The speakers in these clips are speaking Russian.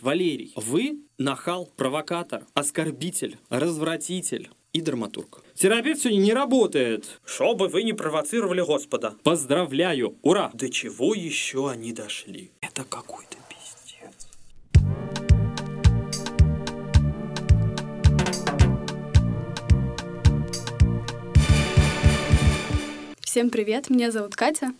Валерий, вы нахал, провокатор, оскорбитель, развратитель и драматург. Терапевт сегодня не работает. Чтобы вы не провоцировали Господа. Поздравляю! Ура! До чего еще они дошли? Это какой-то пиздец. Всем привет, меня зовут Катя.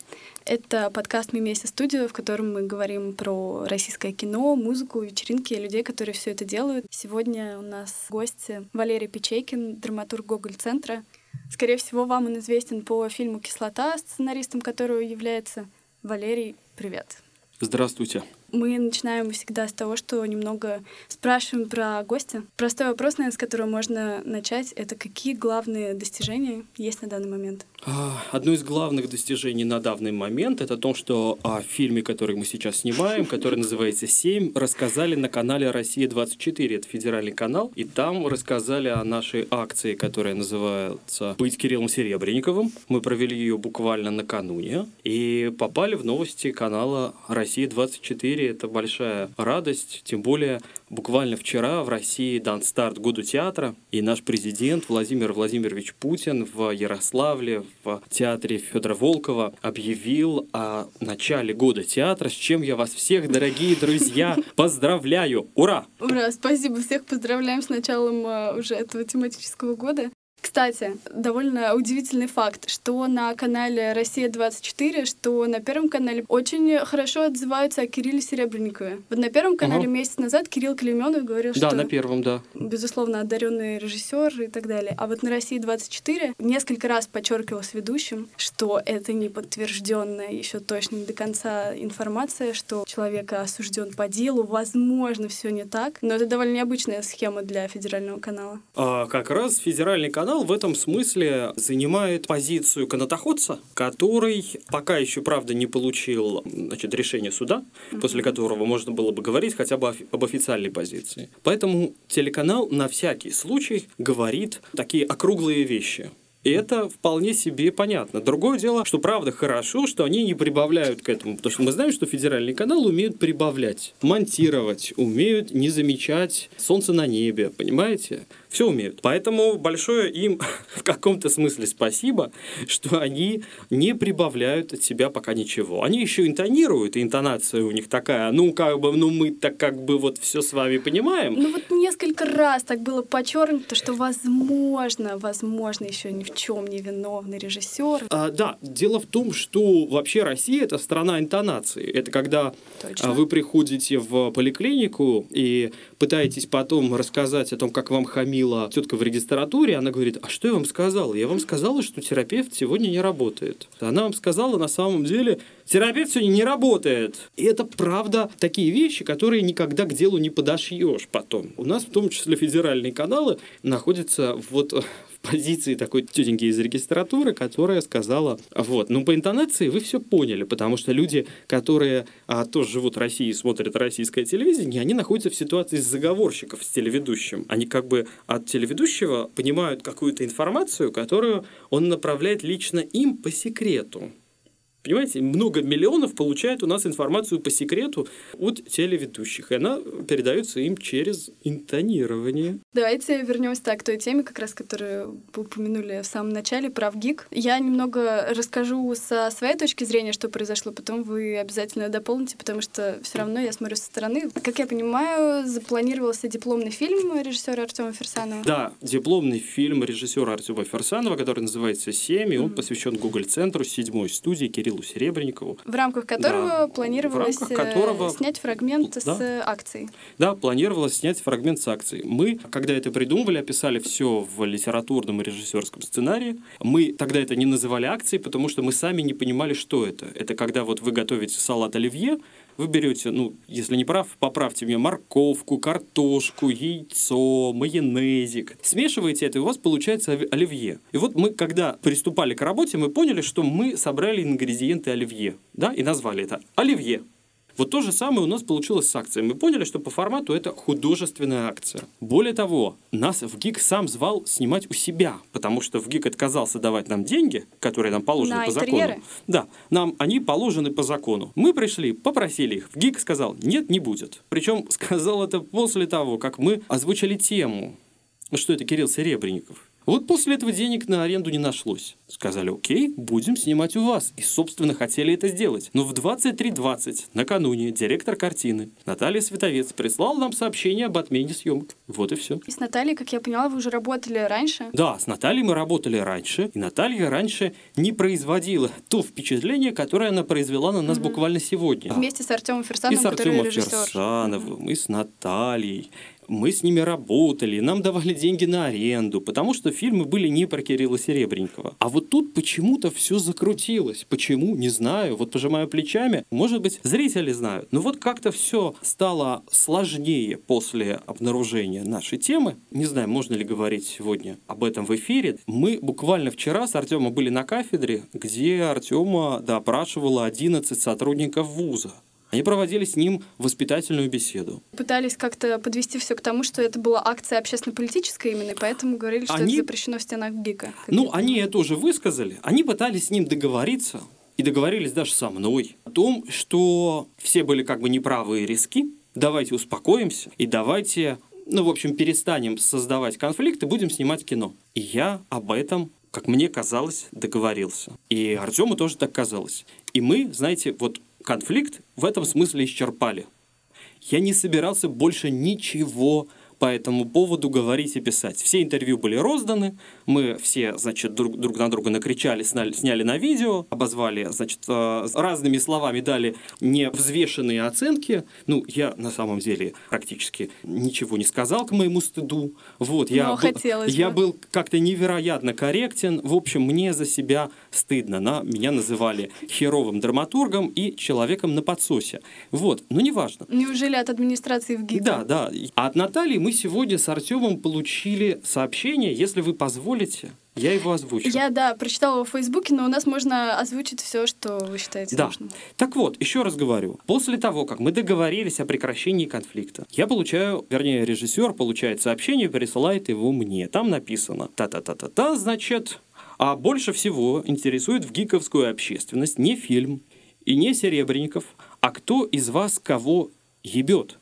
Это подкаст «Мимеси студио», в котором мы говорим про российское кино, музыку, вечеринки и людей, которые все это делают. Сегодня у нас гости Валерий Печейкин, драматург Гоголь-центра. Скорее всего, вам он известен по фильму «Кислота», сценаристом которого является Валерий. Привет. Здравствуйте. Мы начинаем всегда с того, что немного спрашиваем про гостя. Простой вопрос, наверное, с которого можно начать, это какие главные достижения есть на данный момент? А, одно из главных достижений на данный момент это то, что о фильме, который мы сейчас снимаем, который называется «Семь», рассказали на канале «Россия-24». Это федеральный канал. И там рассказали о нашей акции, которая называется «Быть Кириллом Серебренниковым». Мы провели ее буквально накануне и попали в новости канала «Россия-24» мире это большая радость, тем более буквально вчера в России дан старт году театра, и наш президент Владимир Владимирович Путин в Ярославле в театре Федора Волкова объявил о начале года театра, с чем я вас всех, дорогие друзья, поздравляю! Ура! Ура! Спасибо, всех поздравляем с началом э, уже этого тематического года. Кстати, довольно удивительный факт, что на канале «Россия-24», что на Первом канале очень хорошо отзываются о Кирилле Серебренникове. Вот на Первом канале угу. месяц назад Кирилл Клеменов говорил, да, что... Да, на Первом, да. Безусловно, одаренный режиссер и так далее. А вот на «России-24» несколько раз подчеркивал с ведущим, что это не подтвержденная еще точно не до конца информация, что человек осужден по делу, возможно, все не так, но это довольно необычная схема для федерального канала. А, как раз федеральный канал канал в этом смысле занимает позицию канатоходца, который пока еще, правда, не получил значит, решение суда, mm-hmm. после которого можно было бы говорить хотя бы об официальной позиции. Поэтому телеканал на всякий случай говорит такие округлые вещи. И это вполне себе понятно. Другое дело, что правда хорошо, что они не прибавляют к этому. Потому что мы знаем, что федеральный канал умеют прибавлять, монтировать, умеют не замечать солнце на небе, понимаете? Все умеют. Поэтому большое им в каком-то смысле спасибо, что они не прибавляют от себя пока ничего. Они еще интонируют, и интонация у них такая, ну, как бы, ну, мы так как бы вот все с вами понимаем. Ну, вот несколько раз так было подчеркнуто, что возможно, возможно, еще ни в чем не виновный режиссер. А, да, дело в том, что вообще Россия это страна интонации. Это когда Точно. вы приходите в поликлинику и пытаетесь потом рассказать о том, как вам хамила тетка в регистратуре, она говорит, а что я вам сказала? Я вам сказала, что терапевт сегодня не работает. Она вам сказала на самом деле, терапевт сегодня не работает. И это правда такие вещи, которые никогда к делу не подошьешь потом. У нас в том числе федеральные каналы находятся вот позиции такой тетеньки из регистратуры, которая сказала, вот, ну по интонации вы все поняли, потому что люди, которые а, тоже живут в России и смотрят российское телевидение, они находятся в ситуации заговорщиков с телеведущим. Они как бы от телеведущего понимают какую-то информацию, которую он направляет лично им по секрету. Понимаете, много миллионов получают у нас информацию по секрету от телеведущих, и она передается им через интонирование. Давайте вернемся так к той теме, как раз которую вы упомянули в самом начале, про ГИК. Я немного расскажу со своей точки зрения, что произошло, потом вы обязательно дополните, потому что все равно я смотрю со стороны. Как я понимаю, запланировался дипломный фильм режиссера Артема Ферсанова. Да, дипломный фильм режиссера Артема Ферсанова, который называется «Семь», и он mm-hmm. посвящен Google-центру седьмой студии Кирилл Кириллу Серебренникову. В рамках которого да. планировалось рамках э, которого... снять фрагмент да. с акций. Да, планировалось снять фрагмент с акций. Мы, когда это придумывали, описали все в литературном и режиссерском сценарии. Мы тогда это не называли акцией, потому что мы сами не понимали, что это. Это когда вот вы готовите салат оливье, вы берете, ну, если не прав, поправьте мне морковку, картошку, яйцо, майонезик. Смешиваете это, и у вас получается оливье. И вот мы, когда приступали к работе, мы поняли, что мы собрали ингредиенты оливье, да, и назвали это оливье. Вот то же самое у нас получилось с акцией. Мы поняли, что по формату это художественная акция. Более того, нас в ГИК сам звал снимать у себя, потому что в ГИК отказался давать нам деньги, которые нам положены На по интерьеры? закону. Да, нам они положены по закону. Мы пришли, попросили их. В ГИК сказал, нет, не будет. Причем сказал это после того, как мы озвучили тему, что это Кирилл Серебренников. Вот после этого денег на аренду не нашлось. Сказали, окей, будем снимать у вас. И, собственно, хотели это сделать. Но в 23.20 накануне директор картины Наталья Световец прислал нам сообщение об отмене съемок. Вот и все. И с Натальей, как я поняла, вы уже работали раньше. Да, с Натальей мы работали раньше, и Наталья раньше не производила то впечатление, которое она произвела на нас буквально сегодня. Вместе с Артемом И Ферсановым, с который Артемом. Ферсановым, и с Натальей. Мы с ними работали, нам давали деньги на аренду, потому что фильмы были не про Кирилла Серебренникова. А вот тут почему-то все закрутилось. Почему? Не знаю. Вот пожимаю плечами. Может быть, зрители знают. Но вот как-то все стало сложнее после обнаружения нашей темы. Не знаю, можно ли говорить сегодня об этом в эфире. Мы буквально вчера с Артемом были на кафедре, где Артема допрашивало 11 сотрудников вуза. Они проводили с ним воспитательную беседу. Пытались как-то подвести все к тому, что это была акция общественно-политическая именно, и поэтому говорили, что Они- это запрещено в стенах ГИКа. Ну, они это уже высказали. Они пытались с ним договориться, и договорились даже со мной, о том, что все были как бы неправы и риски, давайте успокоимся, и давайте, ну, в общем, перестанем создавать конфликты, будем снимать кино. И я об этом, как мне казалось, договорился. И Артему тоже так казалось. И мы, знаете, вот конфликт в этом смысле исчерпали. Я не собирался больше ничего по этому поводу говорить и писать. Все интервью были розданы, мы все, значит, друг, друг на друга накричали, сняли, сняли на видео, обозвали, значит, э, разными словами дали невзвешенные оценки. Ну, я на самом деле практически ничего не сказал к моему стыду. Вот, я, Но был, я бы. был как-то невероятно корректен. В общем, мне за себя стыдно. На, меня называли херовым драматургом и человеком на подсосе. Вот, но неважно. Неужели от администрации в ГИКа? Да, да. А от Натальи мы сегодня с Артемом получили сообщение. Если вы позволите, я его озвучу. Я, да, прочитала его в Фейсбуке, но у нас можно озвучить все, что вы считаете Да. нужным. Так вот, еще раз говорю. После того, как мы договорились о прекращении конфликта, я получаю, вернее, режиссер получает сообщение присылает его мне. Там написано та-та-та-та-та, значит, а больше всего интересует в гиковскую общественность не фильм и не Серебренников, а кто из вас кого ебет.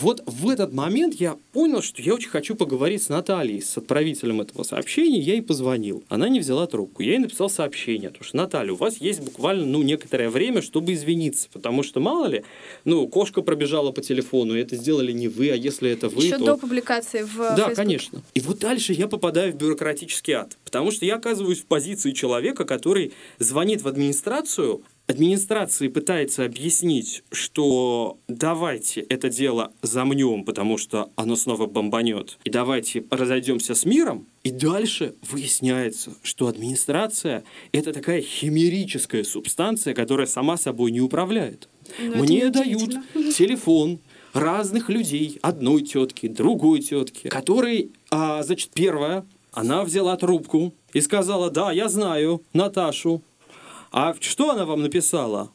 Вот в этот момент я понял, что я очень хочу поговорить с Натальей, с отправителем этого сообщения. Я ей позвонил. Она не взяла трубку. Я ей написал сообщение. Потому что, Наталья, у вас есть буквально ну, некоторое время, чтобы извиниться. Потому что, мало ли, ну, кошка пробежала по телефону, и это сделали не вы, а если это вы, Еще то... до публикации в Да, Фейсбуке. конечно. И вот дальше я попадаю в бюрократический ад. Потому что я оказываюсь в позиции человека, который звонит в администрацию, администрации пытается объяснить, что давайте это дело замнем, потому что оно снова бомбанет, и давайте разойдемся с миром. И дальше выясняется, что администрация — это такая химерическая субстанция, которая сама собой не управляет. Ну, это Мне дают телефон разных людей, одной тетки, другой тетки, которые, а, значит, первая, она взяла трубку и сказала, да, я знаю Наташу. А что она вам написала?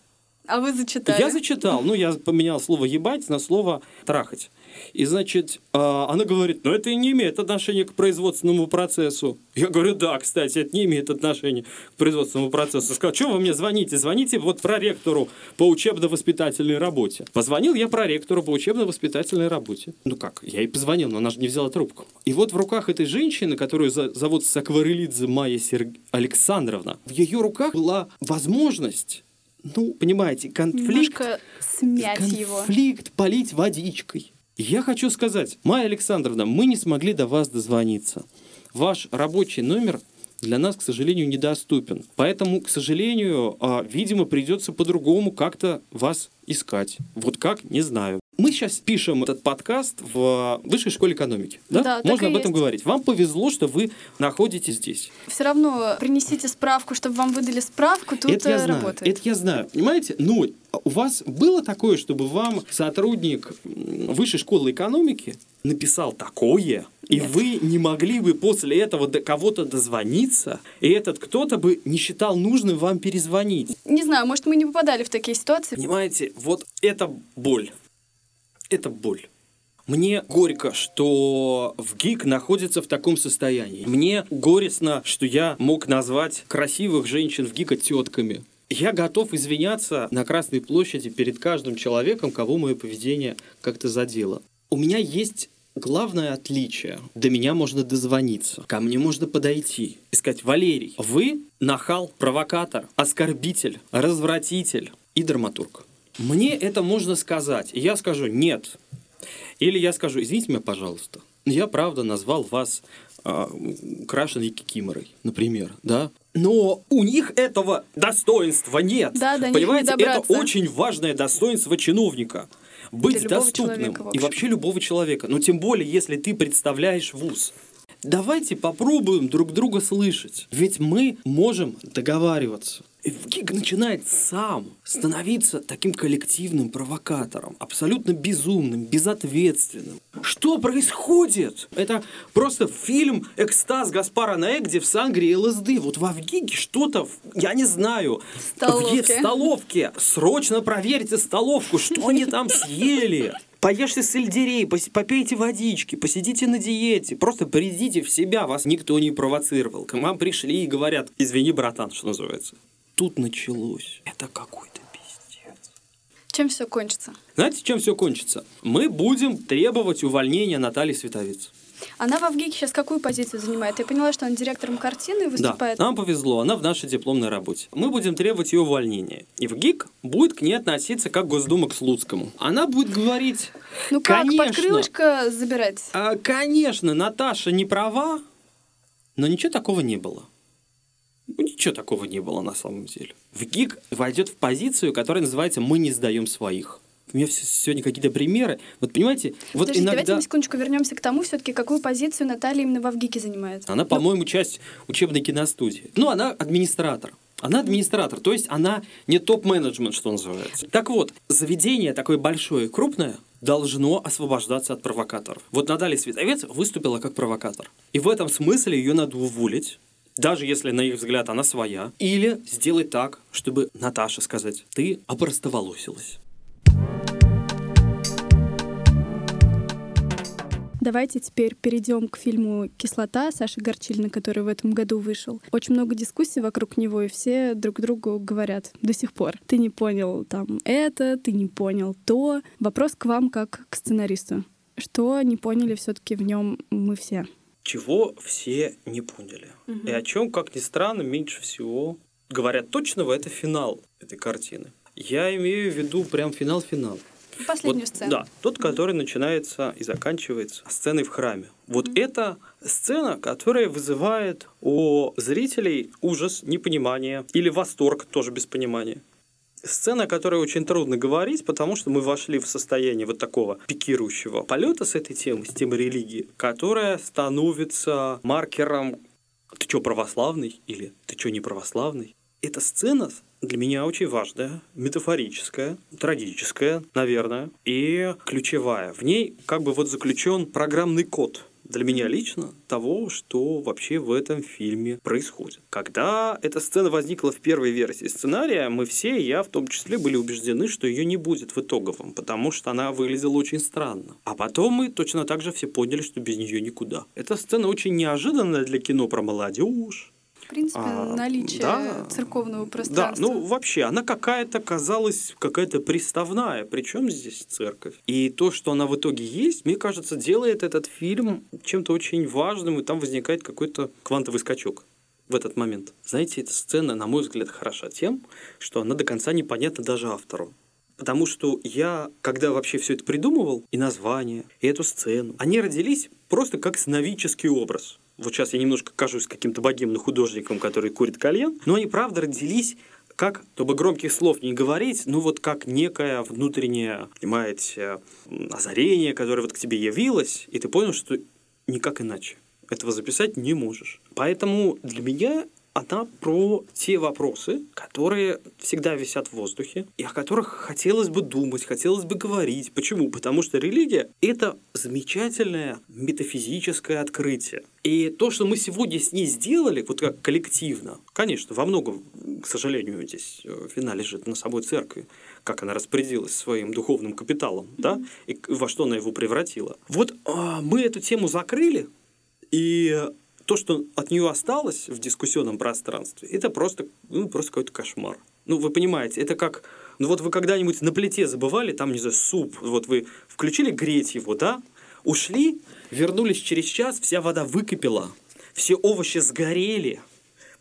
А вы зачитали? Я зачитал, ну, я поменял слово «ебать» на слово «трахать». И, значит, а, она говорит, ну, это и не имеет отношения к производственному процессу. Я говорю, да, кстати, это не имеет отношения к производственному процессу. Сказал, что вы мне звоните? Звоните вот проректору по учебно-воспитательной работе. Позвонил я проректору по учебно-воспитательной работе. Ну как, я ей позвонил, но она же не взяла трубку. И вот в руках этой женщины, которую зовут Сакварелидзе Майя Серг... Александровна, в ее руках была возможность, ну, понимаете, конфликт Немножко смять его. конфликт полить водичкой. Я хочу сказать, Майя Александровна, мы не смогли до вас дозвониться. Ваш рабочий номер для нас, к сожалению, недоступен. Поэтому, к сожалению, а, видимо, придется по-другому как-то вас искать. Вот как, не знаю. Мы сейчас пишем этот подкаст в Высшей школе экономики. Да? Да, Можно об этом есть. говорить. Вам повезло, что вы находитесь здесь. Все равно принесите справку, чтобы вам выдали справку, тут это я э, знаю. работает. Это я знаю. Понимаете? Ну, у вас было такое, чтобы вам сотрудник высшей школы экономики написал такое, И Нет. вы не могли бы после этого до кого-то дозвониться, и этот кто-то бы не считал нужным вам перезвонить. Не знаю, может, мы не попадали в такие ситуации. Понимаете, вот это боль. Это боль. Мне горько, что в ГИК находится в таком состоянии. Мне горестно, что я мог назвать красивых женщин в ГИКа тетками. Я готов извиняться на Красной площади перед каждым человеком, кого мое поведение как-то задело. У меня есть главное отличие. До меня можно дозвониться, ко мне можно подойти и сказать, Валерий, вы нахал, провокатор, оскорбитель, развратитель и драматург. Мне это можно сказать, и я скажу «нет». Или я скажу «извините меня, пожалуйста, я правда назвал вас э, крашеной кикиморой, например, да? Но у них этого достоинства нет. Да, да, Понимаете, это очень важное достоинство чиновника – быть доступным и вообще любого человека. Но тем более, если ты представляешь вуз. Давайте попробуем друг друга слышать. Ведь мы можем договариваться. ГИГ начинает сам становиться таким коллективным провокатором, абсолютно безумным, безответственным. Что происходит? Это просто фильм «Экстаз» Гаспара Наэ, где в Сангре ЛСД. Вот во ВГИГе что-то, я не знаю, столовке. в столовке. Срочно проверьте столовку, что они там съели. Поешьте сельдерей, попейте водички, посидите на диете, просто придите в себя, вас никто не провоцировал. К вам пришли и говорят, извини, братан, что называется тут началось. Это какой-то пиздец. Чем все кончится? Знаете, чем все кончится? Мы будем требовать увольнения Натальи Световиц. Она в Авгике сейчас какую позицию занимает? Я поняла, что она директором картины выступает. Да, нам повезло, она в нашей дипломной работе. Мы будем требовать ее увольнения. И в ГИК будет к ней относиться как Госдума к Слуцкому. Она будет говорить, Ну как, конечно, под крылышко забирать? А, конечно, Наташа не права, но ничего такого не было. Ну, ничего такого не было на самом деле. В ГИК войдет в позицию, которая называется «Мы не сдаем своих». У меня сегодня какие-то примеры. Вот понимаете, вот Подождите, иногда... давайте на секундочку вернемся к тому, все-таки какую позицию Наталья именно в ВГИКе занимает. Она, по-моему, часть учебной киностудии. Ну, она администратор. Она администратор, то есть она не топ-менеджмент, что называется. Так вот, заведение такое большое, крупное, должно освобождаться от провокаторов. Вот Наталья Световец выступила как провокатор. И в этом смысле ее надо уволить, даже если на их взгляд она своя, или сделать так, чтобы Наташа сказать, ты опростоволосилась. Давайте теперь перейдем к фильму «Кислота» Саши Горчильна, который в этом году вышел. Очень много дискуссий вокруг него, и все друг другу говорят до сих пор. Ты не понял там это, ты не понял то. Вопрос к вам как к сценаристу. Что не поняли все таки в нем мы все? Чего все не поняли. Угу. И о чем, как ни странно, меньше всего говорят точного, это финал этой картины. Я имею в виду прям финал-финал. Последнюю вот, сцену. Да, тот, который начинается и заканчивается сценой в храме. Вот mm это сцена, которая вызывает у зрителей ужас, непонимание или восторг, тоже без понимания сцена, о которой очень трудно говорить, потому что мы вошли в состояние вот такого пикирующего полета с этой темой, с темой религии, которая становится маркером «ты что, православный?» или «ты что, не православный?» Эта сцена для меня очень важная, метафорическая, трагическая, наверное, и ключевая. В ней как бы вот заключен программный код – для меня лично того, что вообще в этом фильме происходит. Когда эта сцена возникла в первой версии сценария, мы все, я в том числе, были убеждены, что ее не будет в итоговом, потому что она выглядела очень странно. А потом мы точно так же все поняли, что без нее никуда. Эта сцена очень неожиданная для кино про молодежь, принципе, а, наличие да, церковного пространства. Да, ну вообще, она какая-то казалась какая-то приставная. Причем здесь церковь? И то, что она в итоге есть, мне кажется, делает этот фильм чем-то очень важным, и там возникает какой-то квантовый скачок в этот момент. Знаете, эта сцена, на мой взгляд, хороша тем, что она до конца непонятна даже автору. Потому что я, когда вообще все это придумывал, и название, и эту сцену, они родились просто как сновидческий образ вот сейчас я немножко кажусь каким-то богемным художником, который курит кальян, но они правда родились как, чтобы громких слов не говорить, ну вот как некое внутреннее, понимаете, озарение, которое вот к тебе явилось, и ты понял, что никак иначе. Этого записать не можешь. Поэтому для меня она про те вопросы, которые всегда висят в воздухе, и о которых хотелось бы думать, хотелось бы говорить. Почему? Потому что религия — это замечательное метафизическое открытие. И то, что мы сегодня с ней сделали, вот как коллективно, конечно, во многом, к сожалению, здесь э, вина лежит на собой церкви, как она распорядилась своим духовным капиталом, да, и во что она его превратила. Вот а, мы эту тему закрыли, и то, что от нее осталось в дискуссионном пространстве, это просто, ну, просто какой-то кошмар. Ну, вы понимаете, это как... Ну, вот вы когда-нибудь на плите забывали, там, не знаю, суп, вот вы включили греть его, да, ушли, вернулись через час, вся вода выкипела, все овощи сгорели,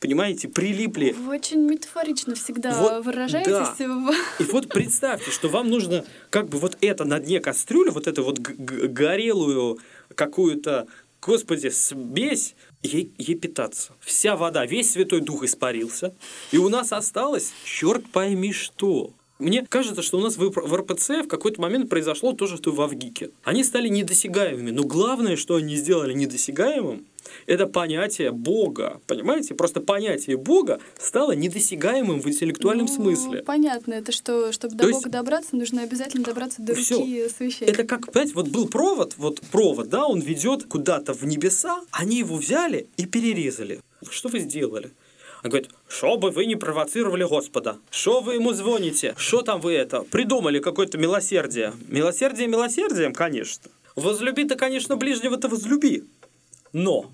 понимаете, прилипли. Вы очень метафорично всегда вот, выражаетесь. Да. И вот представьте, что вам нужно как бы вот это на дне кастрюли, вот эту вот горелую какую-то Господи, смесь ей, ей питаться. Вся вода, весь Святой Дух испарился, и у нас осталось, черт пойми что. Мне кажется, что у нас в РПЦ в какой-то момент произошло то же, что и в Авгике. Они стали недосягаемыми, но главное, что они сделали недосягаемым, это понятие Бога. Понимаете? Просто понятие Бога стало недосягаемым в интеллектуальном ну, смысле. Понятно. Это что, чтобы до То Бога добраться, нужно обязательно добраться до всё. руки священника. Это как, понимаете, вот был провод, вот провод, да, он ведет куда-то в небеса, они его взяли и перерезали. Что вы сделали? Он говорит, что бы вы не провоцировали Господа? Что вы ему звоните? Что там вы это? Придумали какое-то милосердие. Милосердие милосердием, конечно. Возлюби-то, конечно, ближнего-то возлюби. Но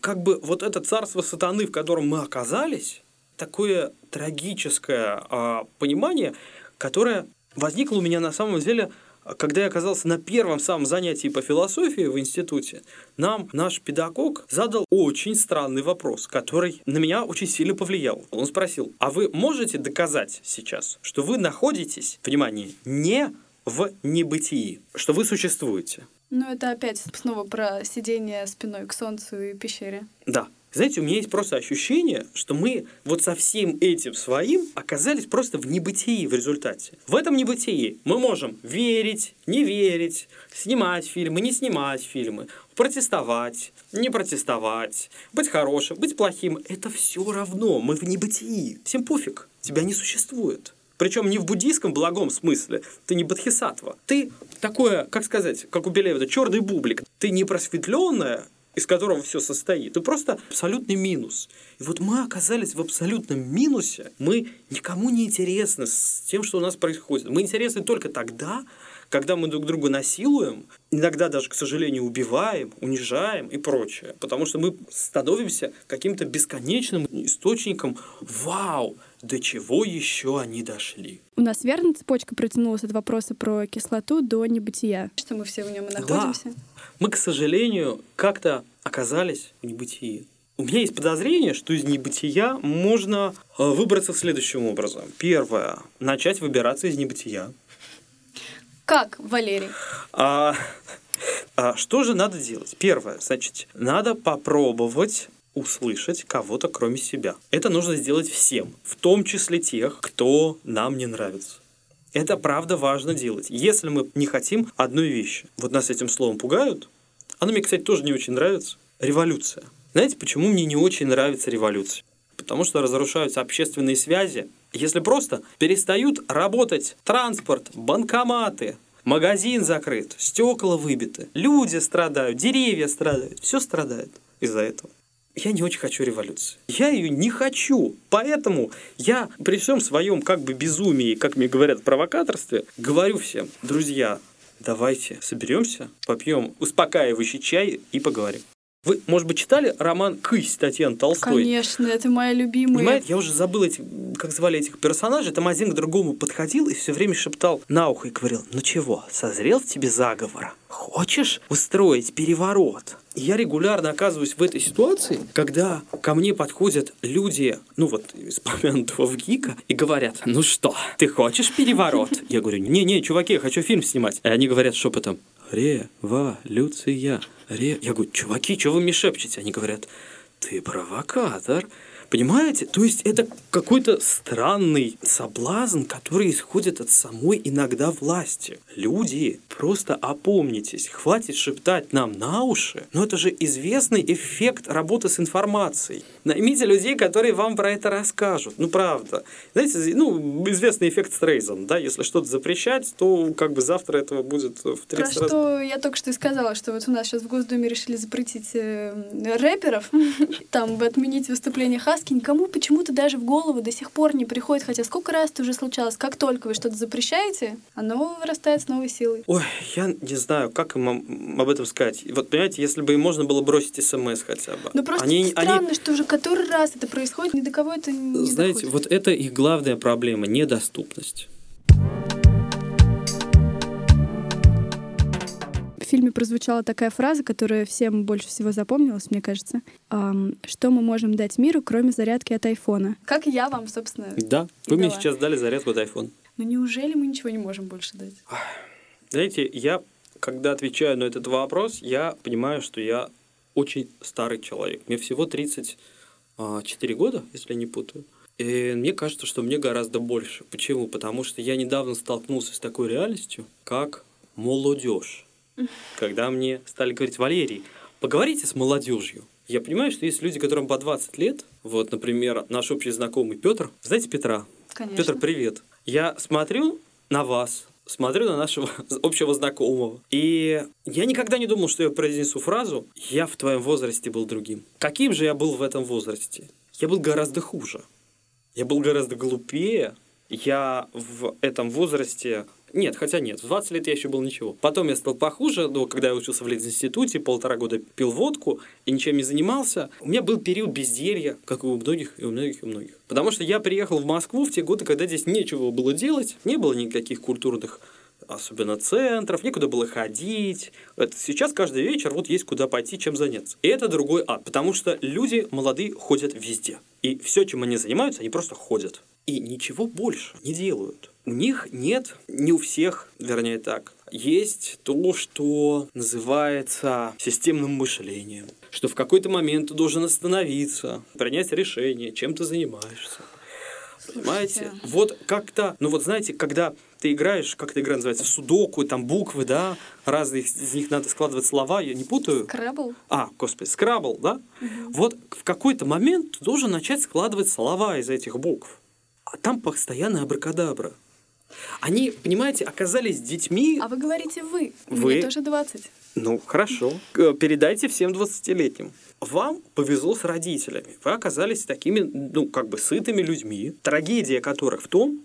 как бы вот это царство сатаны, в котором мы оказались, такое трагическое а, понимание, которое возникло у меня на самом деле, когда я оказался на первом самом занятии по философии в институте, нам наш педагог задал очень странный вопрос, который на меня очень сильно повлиял. Он спросил, а вы можете доказать сейчас, что вы находитесь, внимание, не в небытии, что вы существуете? Ну, это опять снова про сидение спиной к солнцу и пещере. Да. Знаете, у меня есть просто ощущение, что мы вот со всем этим своим оказались просто в небытии в результате. В этом небытии мы можем верить, не верить, снимать фильмы, не снимать фильмы, протестовать, не протестовать, быть хорошим, быть плохим. Это все равно. Мы в небытии. Всем пофиг. Тебя не существует. Причем не в буддийском благом смысле. Ты не бодхисаттва. Ты такое, как сказать, как у Белевина, черный бублик. Ты не просветленная, из которого все состоит. Ты просто абсолютный минус. И вот мы оказались в абсолютном минусе. Мы никому не интересны с тем, что у нас происходит. Мы интересны только тогда, когда мы друг друга насилуем, иногда даже, к сожалению, убиваем, унижаем и прочее. Потому что мы становимся каким-то бесконечным источником «Вау! До чего еще они дошли?» У нас верно цепочка протянулась от вопроса про кислоту до небытия. Что мы все в нем и находимся. Да. Мы, к сожалению, как-то оказались в небытии. У меня есть подозрение, что из небытия можно э, выбраться следующим образом. Первое. Начать выбираться из небытия. Как, Валерий? А, а, что же надо делать? Первое, значит, надо попробовать услышать кого-то кроме себя. Это нужно сделать всем, в том числе тех, кто нам не нравится. Это правда важно делать. Если мы не хотим одной вещи. Вот нас этим словом пугают. Оно мне, кстати, тоже не очень нравится. Революция. Знаете, почему мне не очень нравится революция? Потому что разрушаются общественные связи, если просто перестают работать транспорт, банкоматы, магазин закрыт, стекла выбиты, люди страдают, деревья страдают, все страдает из-за этого. Я не очень хочу революции. Я ее не хочу. Поэтому я при всем своем как бы безумии, как мне говорят, провокаторстве, говорю всем, друзья, давайте соберемся, попьем успокаивающий чай и поговорим. Вы, может быть, читали роман «Кысь» Татьяны Толстой? Конечно, это моя любимая. Понимаете, я уже забыл, эти, как звали этих персонажей. Там один к другому подходил и все время шептал на ухо и говорил, ну чего, созрел в тебе заговор? Хочешь устроить переворот? И я регулярно оказываюсь в этой ситуации, когда ко мне подходят люди, ну вот из помянутого в ГИКа, и говорят, ну что, ты хочешь переворот? Я говорю, не-не, чуваки, я хочу фильм снимать. И они говорят шепотом, революция. Я говорю, чуваки, что вы мне шепчете? Они говорят, ты провокатор. Понимаете? То есть это какой-то странный соблазн, который исходит от самой иногда власти. Люди, просто опомнитесь, хватит шептать нам на уши, но это же известный эффект работы с информацией. Наймите людей, которые вам про это расскажут. Ну, правда. Знаете, ну, известный эффект Стрейзен, да, если что-то запрещать, то как бы завтра этого будет в 30 Про раз. что я только что и сказала, что вот у нас сейчас в Госдуме решили запретить э, рэперов, там отменить выступление Хаски, никому почему-то даже в голову до сих пор не приходит, хотя сколько раз это уже случалось, как только вы что-то запрещаете, оно вырастает с новой силой. Ой, я не знаю, как им об- этом сказать. Вот, понимаете, если бы им можно было бросить смс хотя бы. Ну просто Они- странно, что уже который раз это происходит, ни до кого это не Знаете, доходит. вот это их главная проблема – недоступность. В фильме прозвучала такая фраза, которая всем больше всего запомнилась, мне кажется. Что мы можем дать миру, кроме зарядки от айфона? Как я вам, собственно, Да, вы мне сейчас дали зарядку от iPhone. Но неужели мы ничего не можем больше дать? Знаете, я, когда отвечаю на этот вопрос, я понимаю, что я очень старый человек. Мне всего 34 года, если я не путаю. И мне кажется, что мне гораздо больше. Почему? Потому что я недавно столкнулся с такой реальностью, как молодежь. Когда мне стали говорить, Валерий, поговорите с молодежью. Я понимаю, что есть люди, которым по 20 лет, вот, например, наш общий знакомый Петр. Знаете Петра? Конечно. Петр, привет. Я смотрю на вас, смотрю на нашего общего знакомого. И я никогда не думал, что я произнесу фразу «Я в твоем возрасте был другим». Каким же я был в этом возрасте? Я был гораздо хуже. Я был гораздо глупее. Я в этом возрасте... Нет, хотя нет, в 20 лет я еще был ничего. Потом я стал похуже, но когда я учился в институте, полтора года пил водку и ничем не занимался. У меня был период безделья, как и у многих, и у многих, и у многих. Потому что я приехал в Москву в те годы, когда здесь нечего было делать, не было никаких культурных особенно центров, некуда было ходить. Это сейчас каждый вечер вот есть куда пойти, чем заняться. И это другой ад, потому что люди молодые ходят везде. И все, чем они занимаются, они просто ходят. И ничего больше не делают. У них нет, не у всех, вернее так, есть то, что называется системным мышлением. Что в какой-то момент ты должен остановиться, принять решение, чем ты занимаешься. Понимаете? Слушайте. Вот как-то, ну вот знаете, когда ты играешь, как эта игра называется, в судоку, там буквы, да, разные из них надо складывать слова, я не путаю. Крабл? А, господи, скрабл, да? Вот в какой-то момент ты должен начать складывать слова из этих букв. А там постоянно абракадабра. Они, понимаете, оказались детьми. А вы говорите вы. Вы? Мне тоже 20. Ну, хорошо. Э, Передайте всем 20-летним. Вам повезло с родителями. Вы оказались такими, ну, как бы сытыми людьми, трагедия которых в том,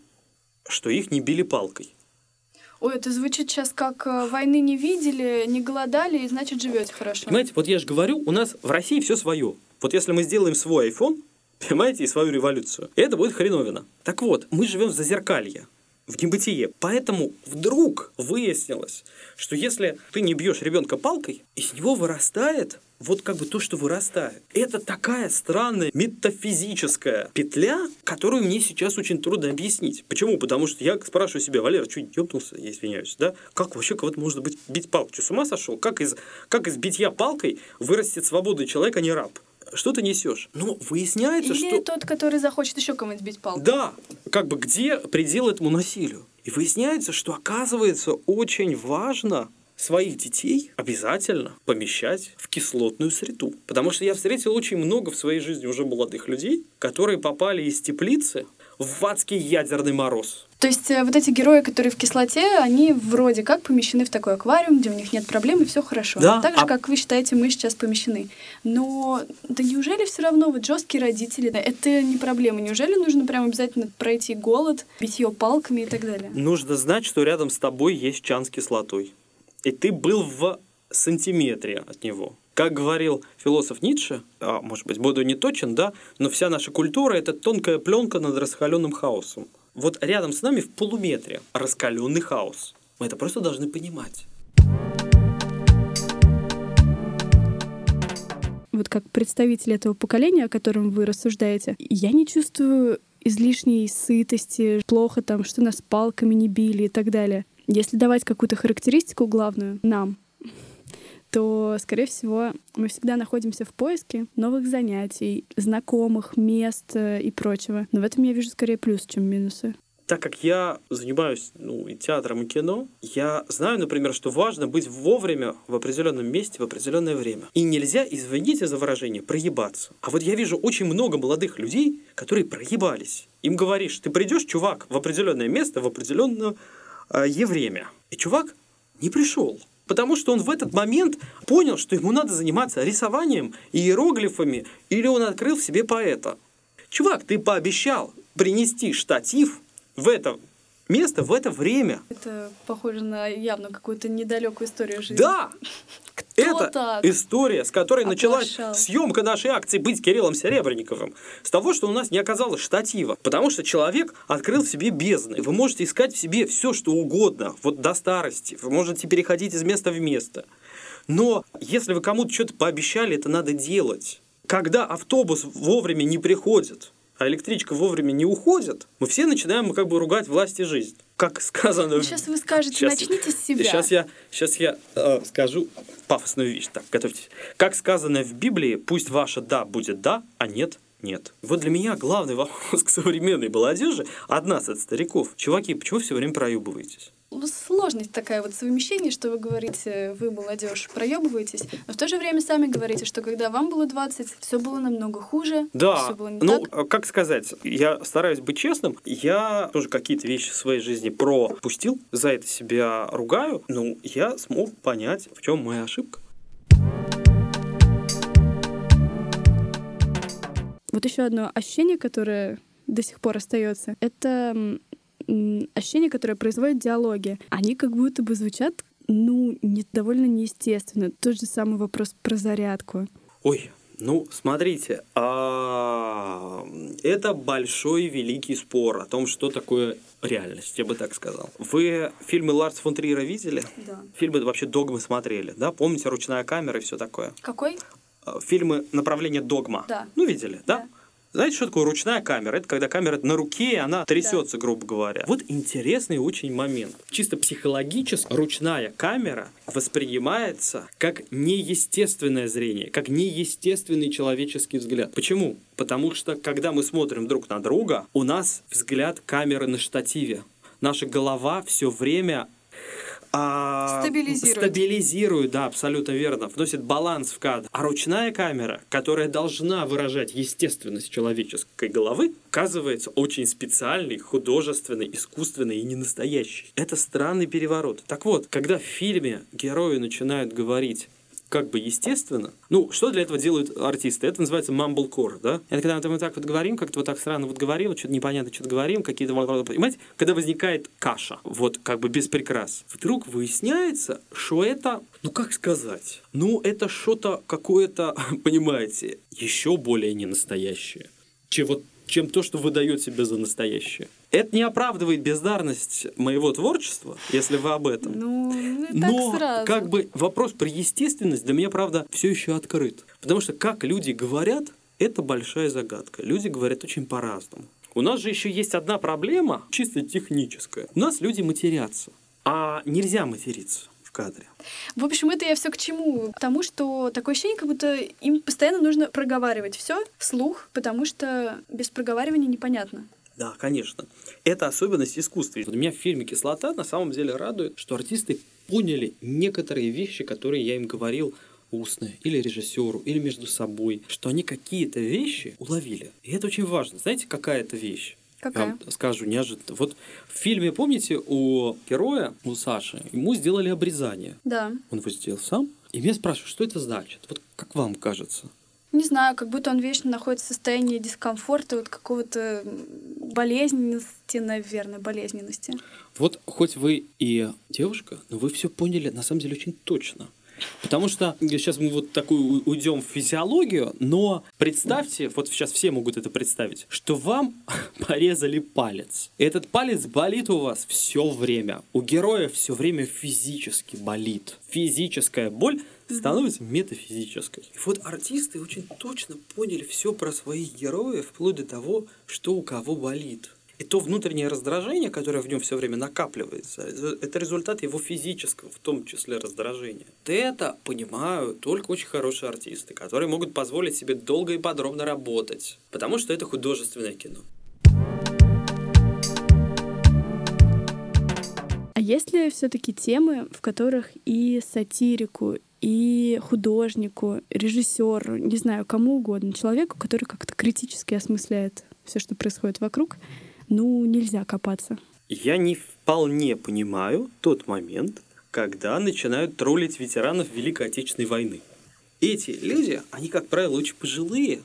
что их не били палкой. Ой, это звучит сейчас как э, войны не видели, не голодали, и значит живете хорошо. Понимаете, вот я же говорю, у нас в России все свое. Вот если мы сделаем свой iPhone, понимаете, и свою революцию, это будет хреновина. Так вот, мы живем в зазеркалье, в небытие. Поэтому вдруг выяснилось, что если ты не бьешь ребенка палкой, из него вырастает вот как бы то, что вырастает. Это такая странная метафизическая петля, которую мне сейчас очень трудно объяснить. Почему? Потому что я спрашиваю себя, Валера, что, ёбнулся, я извиняюсь, да? Как вообще кого-то может быть бить палкой? Что, с ума сошел? Как из, как из битья палкой вырастет свободный человек, а не раб? Что ты несешь? Ну, выясняется, Или что... тот, который захочет еще кого-нибудь бить палкой. Да, как бы где предел этому насилию? И выясняется, что оказывается очень важно своих детей обязательно помещать в кислотную среду. Потому что я встретил очень много в своей жизни уже молодых людей, которые попали из теплицы в адский ядерный мороз. То есть э, вот эти герои, которые в кислоте, они вроде как помещены в такой аквариум, где у них нет проблем и все хорошо. Да, Так же, а- как вы считаете, мы сейчас помещены. Но да неужели все равно вот жесткие родители, это не проблема? Неужели нужно прям обязательно пройти голод, битье палками и так далее? Нужно знать, что рядом с тобой есть чан с кислотой. И ты был в сантиметре от него. Как говорил философ Ницше, а, может быть, буду не точен, да, но вся наша культура – это тонкая пленка над раскаленным хаосом. Вот рядом с нами в полуметре раскаленный хаос. Мы это просто должны понимать. Вот как представитель этого поколения, о котором вы рассуждаете, я не чувствую излишней сытости, плохо там, что нас палками не били и так далее. Если давать какую-то характеристику главную нам, то, скорее всего, мы всегда находимся в поиске новых занятий, знакомых, мест э, и прочего. Но в этом я вижу скорее плюс, чем минусы так как я занимаюсь ну, и театром, и кино, я знаю, например, что важно быть вовремя в определенном месте в определенное время. И нельзя, извините за выражение, проебаться. А вот я вижу очень много молодых людей, которые проебались. Им говоришь, ты придешь, чувак, в определенное место в определенное э, время. И чувак не пришел. Потому что он в этот момент понял, что ему надо заниматься рисованием, иероглифами, или он открыл в себе поэта. Чувак, ты пообещал принести штатив в это место, в это время. Это похоже на явно какую-то недалекую историю жизни. Да! Это история, с которой Оплошал. началась съемка нашей акции «Быть Кириллом Серебренниковым». С того, что у нас не оказалось штатива. Потому что человек открыл в себе бездны. Вы можете искать в себе все, что угодно, вот до старости. Вы можете переходить из места в место. Но если вы кому-то что-то пообещали, это надо делать. Когда автобус вовремя не приходит, а электричка вовремя не уходит, мы все начинаем как бы ругать власть и жизнь. Как сказано... Сейчас вы скажете, сейчас, начните с себя. Сейчас я, сейчас я э, скажу пафосную вещь. Так, готовьтесь. Как сказано в Библии, пусть ваше «да» будет «да», а «нет» нет. Вот для меня главный вопрос к современной молодежи от нас, от стариков. Чуваки, почему все время проебываетесь? Ну, сложность такая вот совмещение, что вы говорите, вы молодежь, проебываетесь, но в то же время сами говорите, что когда вам было 20, все было намного хуже. Да. Все было не ну, так. как сказать, я стараюсь быть честным, я тоже какие-то вещи в своей жизни пропустил, за это себя ругаю, но я смог понять, в чем моя ошибка. Вот еще одно ощущение, которое до сих пор остается, это ощущения, которые производят диалоги, они как будто бы звучат, ну, не, довольно неестественно. Тот же самый вопрос про зарядку. Ой, ну, смотрите, а, это большой великий спор о том, что такое реальность, я бы так сказал. Вы фильмы Ларс фон Трира видели? Да. Фильмы вообще «Догмы» смотрели, да? Помните «Ручная камера» и все такое? Какой? А, фильмы «Направление догма». Да. Ну, видели, да? да? Знаете, что такое ручная камера? Это когда камера на руке, и она трясется, да. грубо говоря. Вот интересный очень момент. Чисто психологически ручная камера воспринимается как неестественное зрение, как неестественный человеческий взгляд. Почему? Потому что, когда мы смотрим друг на друга, у нас взгляд камеры на штативе. Наша голова все время а, стабилизирует. Стабилизирует, да, абсолютно верно. Вносит баланс в кадр. А ручная камера, которая должна выражать естественность человеческой головы, оказывается очень специальный, художественный, искусственный и ненастоящий. Это странный переворот. Так вот, когда в фильме герои начинают говорить как бы естественно. Ну, что для этого делают артисты? Это называется mumblecore, да? Это когда мы так вот говорим, как-то вот так странно вот говорим, что-то непонятно что-то говорим, какие-то... Понимаете? Когда возникает каша, вот как бы без прикрас. Вдруг выясняется, что это, ну как сказать, ну это что-то какое-то, понимаете, еще более ненастоящее. Чем вот чем то, что выдает себя за настоящее. Это не оправдывает бездарность моего творчества, если вы об этом. Ну, не Но сразу. как бы вопрос про естественность для меня, правда, все еще открыт. Потому что как люди говорят, это большая загадка. Люди говорят очень по-разному. У нас же еще есть одна проблема, чисто техническая. У нас люди матерятся, а нельзя материться в кадре. В общем, это я все к чему? К тому, что такое ощущение, как будто им постоянно нужно проговаривать все вслух, потому что без проговаривания непонятно. Да, конечно. Это особенность искусства. Вот меня в фильме «Кислота» на самом деле радует, что артисты поняли некоторые вещи, которые я им говорил устно, или режиссеру, или между собой, что они какие-то вещи уловили. И это очень важно. Знаете, какая это вещь? Какая? Я вам скажу неожиданно. Вот в фильме, помните, у героя, у Саши, ему сделали обрезание. Да. Он его сделал сам. И меня спрашивают, что это значит? Вот как вам кажется? Не знаю, как будто он вечно находится в состоянии дискомфорта, вот какого-то болезненности, наверное, болезненности. Вот хоть вы и девушка, но вы все поняли на самом деле очень точно. Потому что сейчас мы вот такую уйдем в физиологию, но представьте, вот сейчас все могут это представить, что вам порезали палец. Этот палец болит у вас все время. У героя все время физически болит. Физическая боль становится метафизической. И вот артисты очень точно поняли все про своих героев, вплоть до того, что у кого болит. И то внутреннее раздражение, которое в нем все время накапливается, это результат его физического, в том числе раздражения. Это понимают только очень хорошие артисты, которые могут позволить себе долго и подробно работать, потому что это художественное кино. А есть ли все-таки темы, в которых и сатирику, и художнику, режиссеру, не знаю, кому угодно, человеку, который как-то критически осмысляет все, что происходит вокруг, ну, нельзя копаться. Я не вполне понимаю тот момент, когда начинают троллить ветеранов Великой Отечественной войны. Эти люди, они, как правило, очень пожилые,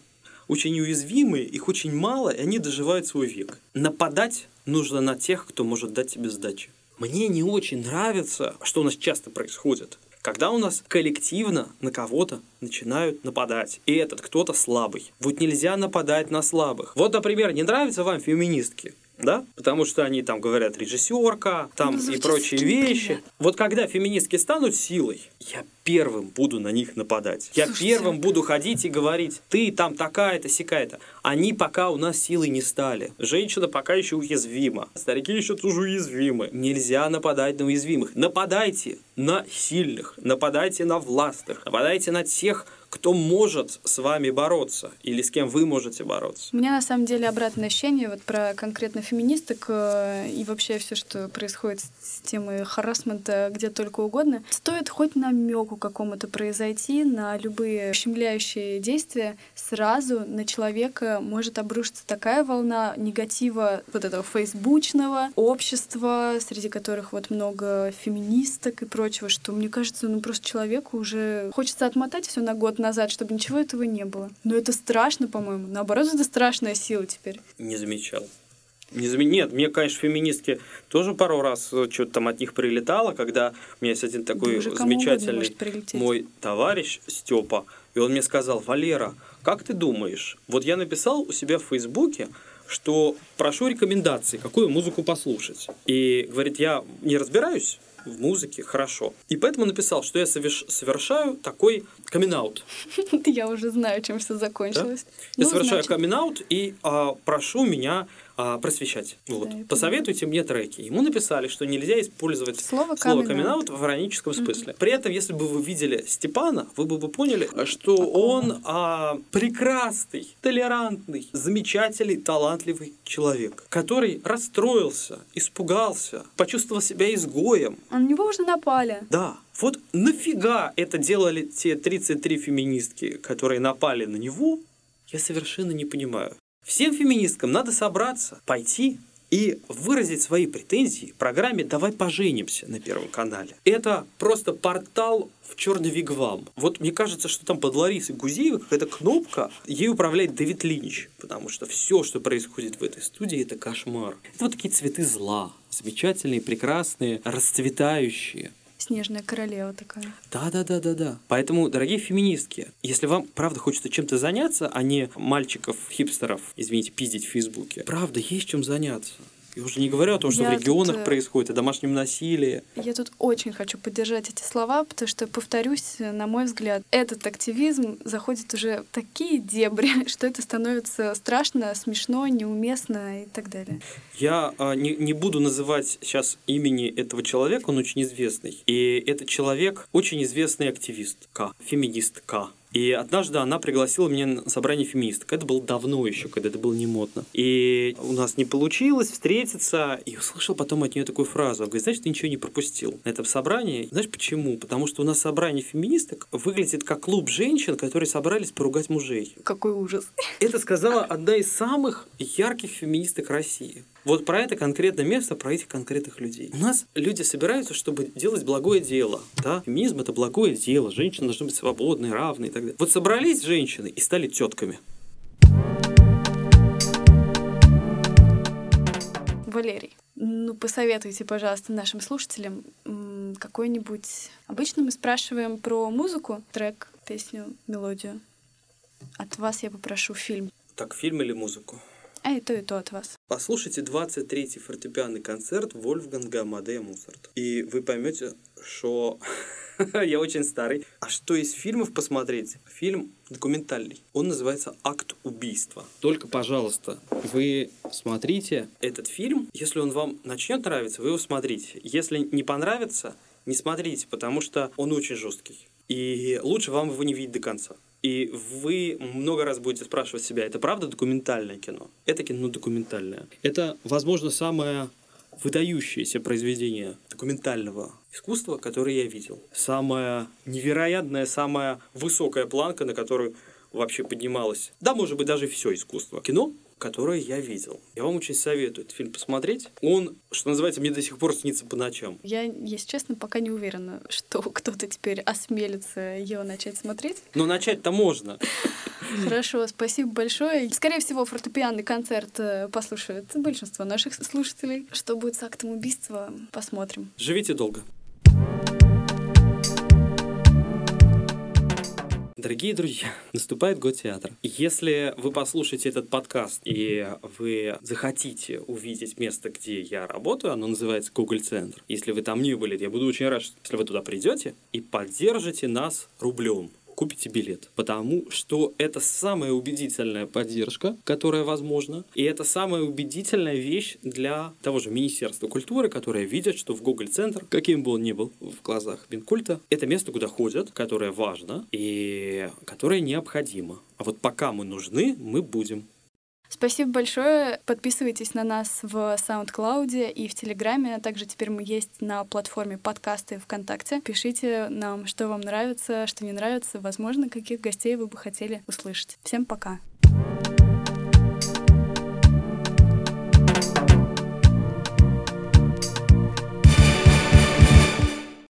очень уязвимые, их очень мало, и они доживают свой век. Нападать нужно на тех, кто может дать тебе сдачи. Мне не очень нравится, что у нас часто происходит когда у нас коллективно на кого-то начинают нападать. И этот кто-то слабый. Вот нельзя нападать на слабых. Вот, например, не нравятся вам феминистки? Да, потому что они там говорят режиссерка, там ну, и прочие вещи. Приятно. Вот когда феминистки станут силой, я первым буду на них нападать. Я Слушайте, первым буду ходить и говорить, ты там такая-то, сякая-то. Они пока у нас силой не стали. Женщина пока еще уязвима. Старики еще тоже уязвимы. Нельзя нападать на уязвимых. Нападайте на сильных, нападайте на властных, нападайте на тех, кто может с вами бороться или с кем вы можете бороться. У меня на самом деле обратное ощущение вот про конкретно феминисток э, и вообще все, что происходит с темой харасмента где только угодно. Стоит хоть намеку какому-то произойти на любые ущемляющие действия, сразу на человека может обрушиться такая волна негатива вот этого фейсбучного общества, среди которых вот много феминисток и прочего, что мне кажется, ну просто человеку уже хочется отмотать все на год назад, чтобы ничего этого не было. Но это страшно, по-моему. Наоборот, это страшная сила теперь. Не замечал. Не зам... Нет, мне, конечно, феминистки тоже пару раз э, что-то там от них прилетало, когда у меня есть один такой да замечательный мой товарищ Степа, и он мне сказал, Валера, как ты думаешь, вот я написал у себя в Фейсбуке, что прошу рекомендации, какую музыку послушать. И говорит, я не разбираюсь в музыке хорошо. И поэтому написал, что я соверш... совершаю такой камин Я уже знаю, чем все закончилось. Я ну, совершаю камин и а, прошу меня а, просвещать. Вот. Да, Посоветуйте мне треки. Ему написали, что нельзя использовать слово, слово камин в ироническом mm-hmm. смысле. При этом, если бы вы видели Степана, вы бы поняли, что Такого. он а, прекрасный, толерантный, замечательный, талантливый человек, который расстроился, испугался, почувствовал себя изгоем. А на него уже напали. Да. Вот нафига это делали те 33 феминистки, которые напали на него, я совершенно не понимаю. Всем феминисткам надо собраться, пойти и выразить свои претензии программе «Давай поженимся» на Первом канале. Это просто портал в черный вигвам. Вот мне кажется, что там под Ларисой Гузеевой какая-то кнопка, ей управляет Дэвид Линч, потому что все, что происходит в этой студии, это кошмар. Это вот такие цветы зла, замечательные, прекрасные, расцветающие. Снежная королева такая. Да, да, да, да, да. Поэтому, дорогие феминистки, если вам правда хочется чем-то заняться, а не мальчиков-хипстеров, извините, пиздить в Фейсбуке, правда, есть чем заняться. Я уже не говорю о том, что я в регионах тут, э, происходит, о домашнем насилии. Я тут очень хочу поддержать эти слова, потому что, повторюсь, на мой взгляд, этот активизм заходит уже в такие дебри, что это становится страшно, смешно, неуместно и так далее. Я а, не, не буду называть сейчас имени этого человека, он очень известный. И этот человек очень известный активистка, феминистка. И однажды она пригласила меня на собрание феминисток. Это было давно еще, когда это было не модно. И у нас не получилось встретиться. И услышал потом от нее такую фразу. Она говорит, знаешь, ты ничего не пропустил на этом собрании. Знаешь почему? Потому что у нас собрание феминисток выглядит как клуб женщин, которые собрались поругать мужей. Какой ужас. Это сказала одна из самых ярких феминисток России. Вот про это конкретное место, про этих конкретных людей. У нас люди собираются, чтобы делать благое дело. Да? Феминизм это благое дело. Женщины должны быть свободны, равны и так далее. Вот собрались женщины и стали тетками. Валерий, ну посоветуйте, пожалуйста, нашим слушателям какой-нибудь... Обычно мы спрашиваем про музыку, трек, песню, мелодию. От вас я попрошу фильм. Так, фильм или музыку? А и то, и то от вас. Послушайте 23-й фортепианный концерт Вольфганга Амадея Музарта. И вы поймете, что Я очень старый. А что из фильмов посмотреть? Фильм документальный. Он называется «Акт убийства». Только, пожалуйста, вы смотрите. Этот фильм, если он вам начнет нравиться, вы его смотрите. Если не понравится, не смотрите, потому что он очень жесткий. И лучше вам его не видеть до конца. И вы много раз будете спрашивать себя, это правда документальное кино? Это кино документальное. Это, возможно, самое выдающееся произведение документального искусства, которое я видел. Самая невероятная, самая высокая планка, на которую вообще поднималось. Да, может быть, даже все искусство. Кино которое я видел. Я вам очень советую этот фильм посмотреть. Он, что называется, мне до сих пор снится по ночам. Я, если честно, пока не уверена, что кто-то теперь осмелится ее начать смотреть. Но начать-то можно. Хорошо, спасибо большое. Скорее всего, фортепианный концерт э, послушает большинство наших слушателей. Что будет с актом убийства, посмотрим. Живите долго. Дорогие друзья, наступает год театра. Если вы послушаете этот подкаст и вы захотите увидеть место, где я работаю, оно называется Google Центр. Если вы там не были, я буду очень рад, если вы туда придете и поддержите нас рублем купите билет. Потому что это самая убедительная поддержка, которая возможна. И это самая убедительная вещь для того же Министерства культуры, которое видят, что в Google Центр, каким бы он ни был в глазах Минкульта, это место, куда ходят, которое важно и которое необходимо. А вот пока мы нужны, мы будем. Спасибо большое. Подписывайтесь на нас в SoundCloud и в Телеграме. А также теперь мы есть на платформе подкасты ВКонтакте. Пишите нам, что вам нравится, что не нравится. Возможно, каких гостей вы бы хотели услышать. Всем пока.